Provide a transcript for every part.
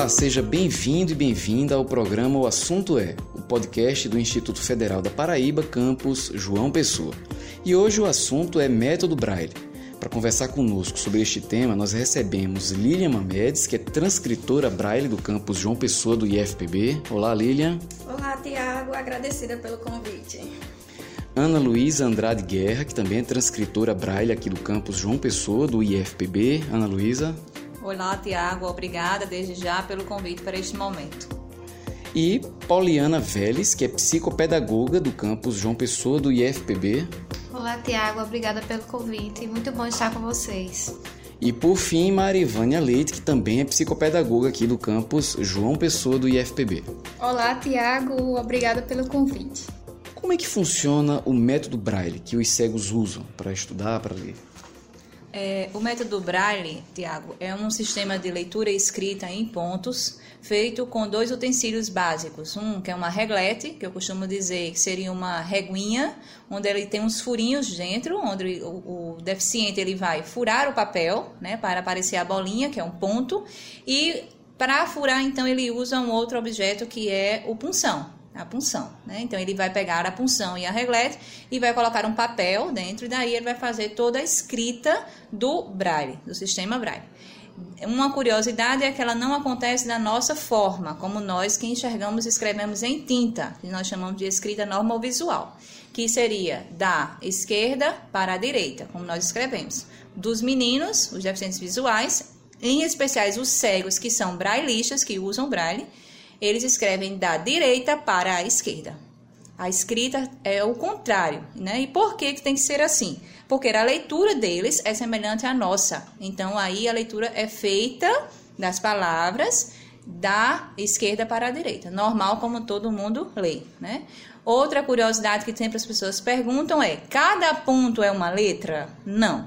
Olá, seja bem-vindo e bem-vinda ao programa O Assunto É, o podcast do Instituto Federal da Paraíba, campus João Pessoa. E hoje o assunto é método Braille. Para conversar conosco sobre este tema, nós recebemos Lilian Mamedes, que é transcritora Braille do campus João Pessoa do IFPB. Olá, Lilian. Olá, Tiago. Agradecida pelo convite. Ana Luísa Andrade Guerra, que também é transcritora Braille aqui do campus João Pessoa do IFPB. Ana Luísa. Olá, Tiago. Obrigada desde já pelo convite para este momento. E Pauliana Vélez, que é psicopedagoga do campus João Pessoa do IFPB. Olá, Tiago. Obrigada pelo convite. Muito bom estar com vocês. E por fim, Marivânia Leite, que também é psicopedagoga aqui do campus João Pessoa do IFPB. Olá, Tiago. Obrigada pelo convite. Como é que funciona o método Braille que os cegos usam para estudar, para ler? É, o método Braille, Tiago, é um sistema de leitura e escrita em pontos feito com dois utensílios básicos. Um que é uma reglete, que eu costumo dizer que seria uma reguinha, onde ele tem uns furinhos dentro, onde o, o deficiente ele vai furar o papel, né, para aparecer a bolinha, que é um ponto, e para furar então ele usa um outro objeto que é o punção, a punção. Né? Então ele vai pegar a punção e a reglete e vai colocar um papel dentro, e daí ele vai fazer toda a escrita do braille, do sistema braille. Uma curiosidade é que ela não acontece da nossa forma, como nós que enxergamos e escrevemos em tinta, que nós chamamos de escrita normovisual, que seria da esquerda para a direita, como nós escrevemos. Dos meninos, os deficientes visuais, em especiais os cegos que são brailistas, que usam braille, eles escrevem da direita para a esquerda. A escrita é o contrário, né? E por que, que tem que ser assim? Porque a leitura deles é semelhante à nossa. Então aí a leitura é feita das palavras da esquerda para a direita, normal como todo mundo lê, né? Outra curiosidade que sempre as pessoas perguntam é: cada ponto é uma letra? Não.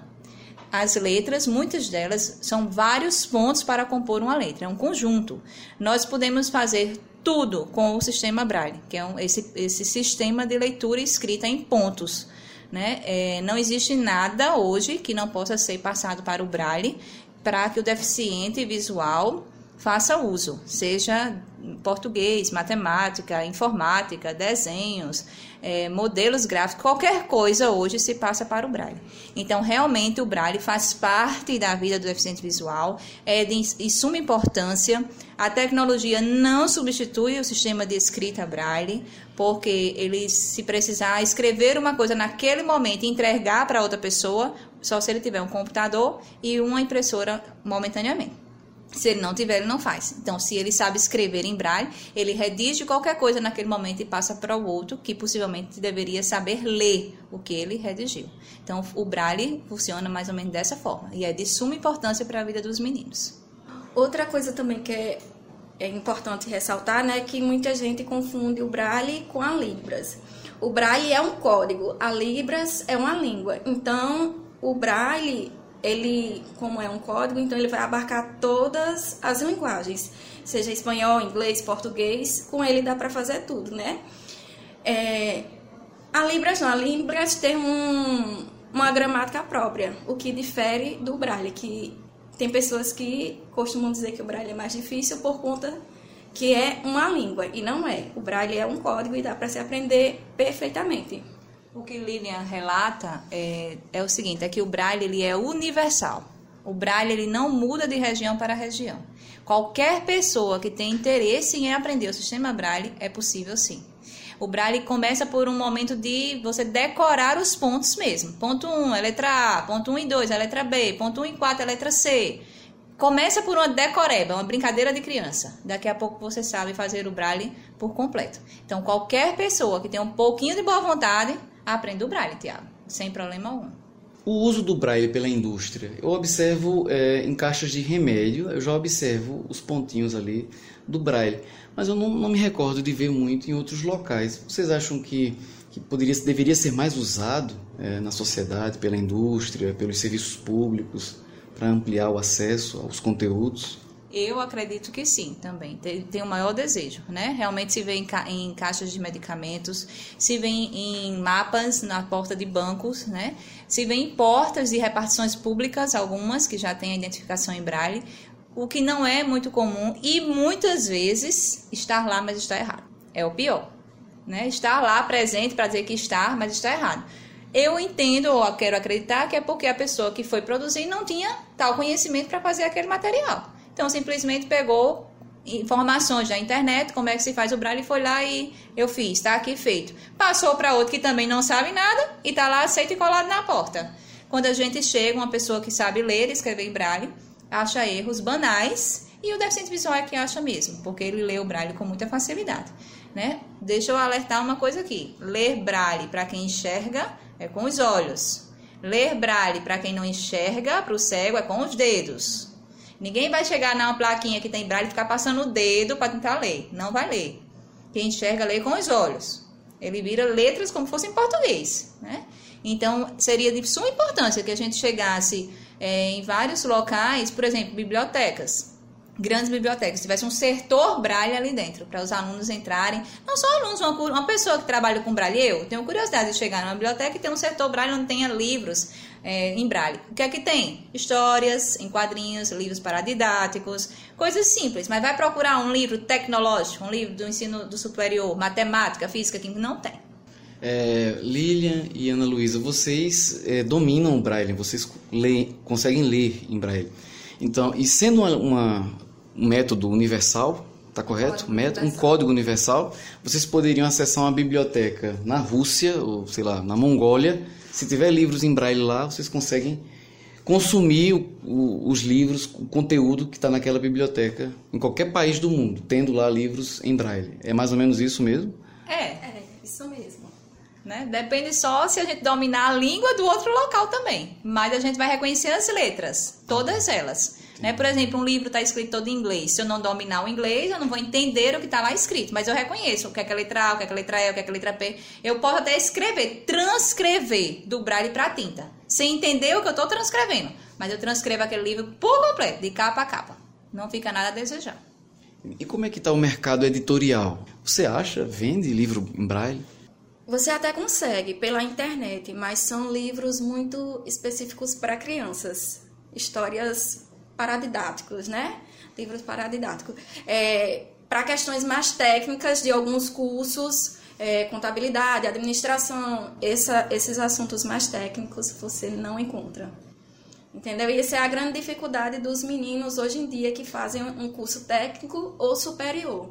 As letras, muitas delas, são vários pontos para compor uma letra, é um conjunto. Nós podemos fazer tudo com o sistema Braille, que é um, esse, esse sistema de leitura escrita em pontos. Né? É, não existe nada hoje que não possa ser passado para o Braille para que o deficiente visual faça uso, seja português, matemática, informática, desenhos, é, modelos gráficos, qualquer coisa hoje se passa para o Braille. Então, realmente, o Braille faz parte da vida do deficiente visual, é de, de suma importância. A tecnologia não substitui o sistema de escrita Braille, porque ele, se precisar escrever uma coisa naquele momento e entregar para outra pessoa, só se ele tiver um computador e uma impressora momentaneamente. Se ele não tiver, ele não faz. Então, se ele sabe escrever em braille, ele redige qualquer coisa naquele momento e passa para o outro que possivelmente deveria saber ler o que ele redigiu. Então, o braille funciona mais ou menos dessa forma e é de suma importância para a vida dos meninos. Outra coisa também que é, é importante ressaltar, né, é que muita gente confunde o braille com a libras. O braille é um código, a libras é uma língua. Então, o braille ele, como é um código, então ele vai abarcar todas as linguagens, seja espanhol, inglês, português, com ele dá para fazer tudo, né? É, a Libras não, a Libras tem um, uma gramática própria, o que difere do Braille, que tem pessoas que costumam dizer que o Braille é mais difícil por conta que é uma língua, e não é. O Braille é um código e dá para se aprender perfeitamente. O que Lilian relata é, é o seguinte, é que o braille ele é universal. O braille ele não muda de região para região. Qualquer pessoa que tem interesse em aprender o sistema braille é possível sim. O braille começa por um momento de você decorar os pontos mesmo. Ponto 1 um, é letra A, ponto 1 um e 2 é letra B, ponto 1 um e 4 é letra C. Começa por uma decoreba, uma brincadeira de criança. Daqui a pouco você sabe fazer o braille por completo. Então, qualquer pessoa que tenha um pouquinho de boa vontade aprenda o braille, Tiago, sem problema algum. O uso do braille pela indústria. Eu observo é, em caixas de remédio, eu já observo os pontinhos ali do braille, mas eu não, não me recordo de ver muito em outros locais. Vocês acham que, que poderia, deveria ser mais usado é, na sociedade, pela indústria, pelos serviços públicos, para ampliar o acesso aos conteúdos? Eu acredito que sim, também. Tem, tem o maior desejo, né? Realmente se vê em, ca em caixas de medicamentos, se vê em, mapas na porta de bancos, né? Se vê em portas de repartições públicas, algumas que já têm a identificação em braille. o que não é muito comum e muitas vezes estar lá, mas está errado. É o pior. Né? Estar lá presente para dizer que está, mas está errado. Eu entendo ou quero acreditar que é porque a pessoa que foi produzir não tinha tal conhecimento para fazer aquele material. Então simplesmente pegou informações da internet, como é que se faz o braille, foi lá e eu fiz, está aqui feito. Passou para outro que também não sabe nada e está lá aceito e colado na porta. Quando a gente chega, uma pessoa que sabe ler e escrever em braille, acha erros banais e o deficiente visual é que acha mesmo, porque ele lê o braille com muita facilidade. Né? Deixa eu alertar uma coisa aqui. Ler braille para quem enxerga é com os olhos. Ler braille para quem não enxerga, para o cego, é com os dedos. Ninguém vai chegar numa plaquinha que tem braille e ficar passando o dedo para tentar ler. Não vai ler. Quem enxerga, lê com os olhos. Ele vira letras como fosse em português. Né? Então, seria de suma importância que a gente chegasse é, em vários locais, por exemplo, bibliotecas grandes bibliotecas, tivesse um setor braille ali dentro, para os alunos entrarem, não só alunos, uma, uma pessoa que trabalha com braille, eu tenho curiosidade de chegar numa biblioteca e ter um setor braille onde tenha livros é, em braille. O que é que tem? Histórias, em quadrinhos, livros paradidáticos, coisas simples, mas vai procurar um livro tecnológico, um livro do ensino do superior, matemática, física, que não tem. É, Lilian e Ana Luísa, vocês é, dominam o braille, vocês leem, conseguem ler em braille. Então, e sendo uma, uma um método universal, tá correto? Um, método, um código universal, vocês poderiam acessar uma biblioteca na Rússia ou sei lá, na Mongólia. Se tiver livros em braille lá, vocês conseguem consumir o, o, os livros, o conteúdo que está naquela biblioteca em qualquer país do mundo, tendo lá livros em braille. É mais ou menos isso mesmo? É, é isso mesmo. Né? Depende só se a gente dominar a língua do outro local também. Mas a gente vai reconhecer as letras, todas elas. Né? Por exemplo, um livro está escrito todo em inglês. Se eu não dominar o inglês, eu não vou entender o que está lá escrito. Mas eu reconheço o que é, que é a letra A, o que é, que a letra E, o que é, que a letra P. Eu posso até escrever, transcrever do braille para tinta. Sem entender o que eu estou transcrevendo. Mas eu transcrevo aquele livro por completo, de capa a capa. Não fica nada a desejar. E como é que está o mercado editorial? Você acha, vende livro em braille? Você até consegue pela internet, mas são livros muito específicos para crianças, histórias paradidáticos, né? Livros paradidáticos. É, para questões mais técnicas de alguns cursos, é, contabilidade, administração, essa, esses assuntos mais técnicos você não encontra. Entendeu? E essa é a grande dificuldade dos meninos hoje em dia que fazem um curso técnico ou superior.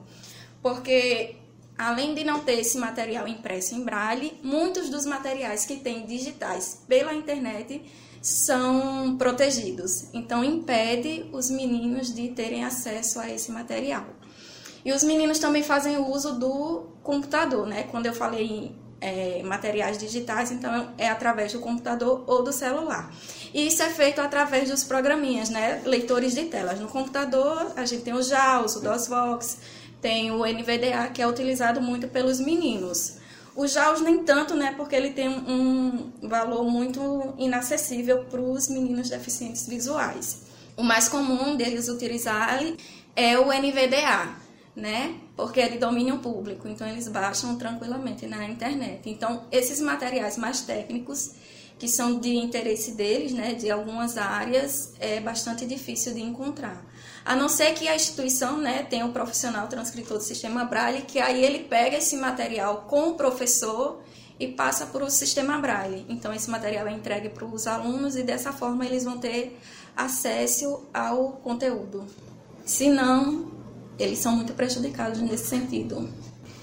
Porque além de não ter esse material impresso em braille, muitos dos materiais que tem digitais pela internet são protegidos. Então, impede os meninos de terem acesso a esse material. E os meninos também fazem uso do computador, né? Quando eu falei em é, materiais digitais, então é através do computador ou do celular. E isso é feito através dos programinhas, né? Leitores de telas. No computador, a gente tem o JAWS, o DOSVox, tem o NVDA, que é utilizado muito pelos meninos. O JAWS nem tanto, né, porque ele tem um valor muito inacessível para os meninos deficientes visuais. O mais comum deles utilizarem é o NVDA, né, porque é de domínio público, então eles baixam tranquilamente na internet. Então, esses materiais mais técnicos, que são de interesse deles, né, de algumas áreas, é bastante difícil de encontrar. A não ser que a instituição né, tenha um profissional transcritor do sistema Braille, que aí ele pega esse material com o professor e passa para o sistema Braille. Então, esse material é entregue para os alunos e dessa forma eles vão ter acesso ao conteúdo. Se não, eles são muito prejudicados nesse sentido.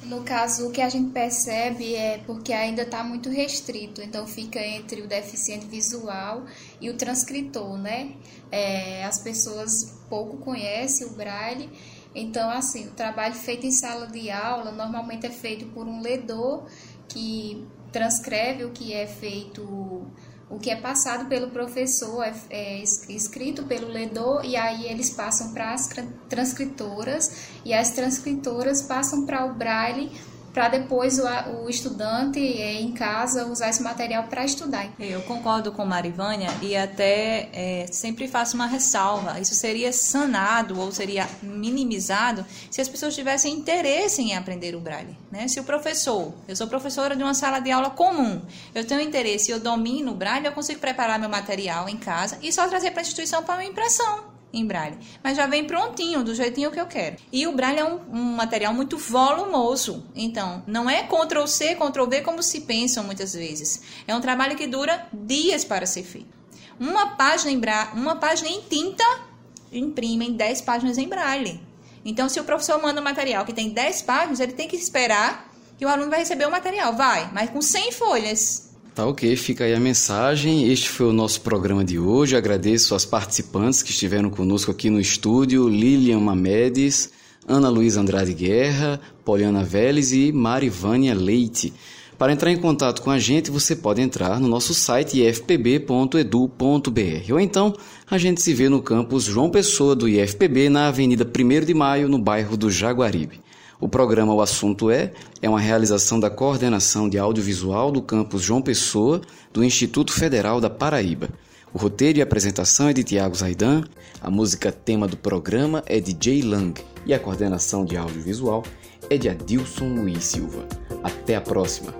No caso, o que a gente percebe é porque ainda está muito restrito, então fica entre o deficiente visual e o transcritor, né? É, as pessoas pouco conhecem o braille, então, assim, o trabalho feito em sala de aula normalmente é feito por um ledor que transcreve o que é feito o que é passado pelo professor é, é, escrito pelo ledor e aí eles passam para as transcritoras e as transcritoras passam para o braille para depois o, o, estudante é, em casa usar esse material para estudar. Eu concordo com Marivânia e até é, sempre faço uma ressalva. Isso seria sanado ou seria minimizado se as pessoas tivessem interesse em aprender o braille. Né? Se o professor, eu sou professora de uma sala de aula comum, eu tenho interesse eu domino o braille, eu consigo preparar meu material em casa e só trazer para a instituição para uma impressão em braille, mas já vem prontinho, do jeitinho que eu quero. E o braille é um, um material muito volumoso, então não é Ctrl C, Ctrl V como se pensam muitas vezes. É um trabalho que dura dias para ser feito. Uma página em, bra... uma página em tinta imprimem 10 páginas em braille. Então, se o professor manda um material que tem 10 páginas, ele tem que esperar que o aluno vai receber o material. Vai, mas com 100 folhas. Tá ok, fica aí a mensagem. Este foi o nosso programa de hoje. Agradeço aos participantes que estiveram conosco aqui no estúdio: Lilian Mamedes, Ana Luísa Andrade Guerra, Poliana Vélez e Marivânia Leite. Para entrar em contato com a gente, você pode entrar no nosso site ifpb.edu.br ou então a gente se vê no campus João Pessoa do IFPB na Avenida 1 de Maio, no bairro do Jaguaribe. O programa O Assunto É é uma realização da Coordenação de Audiovisual do campus João Pessoa, do Instituto Federal da Paraíba. O roteiro e apresentação é de Tiago Zaidan, a música tema do programa é de Jay Lang e a coordenação de audiovisual é de Adilson Luiz Silva. Até a próxima!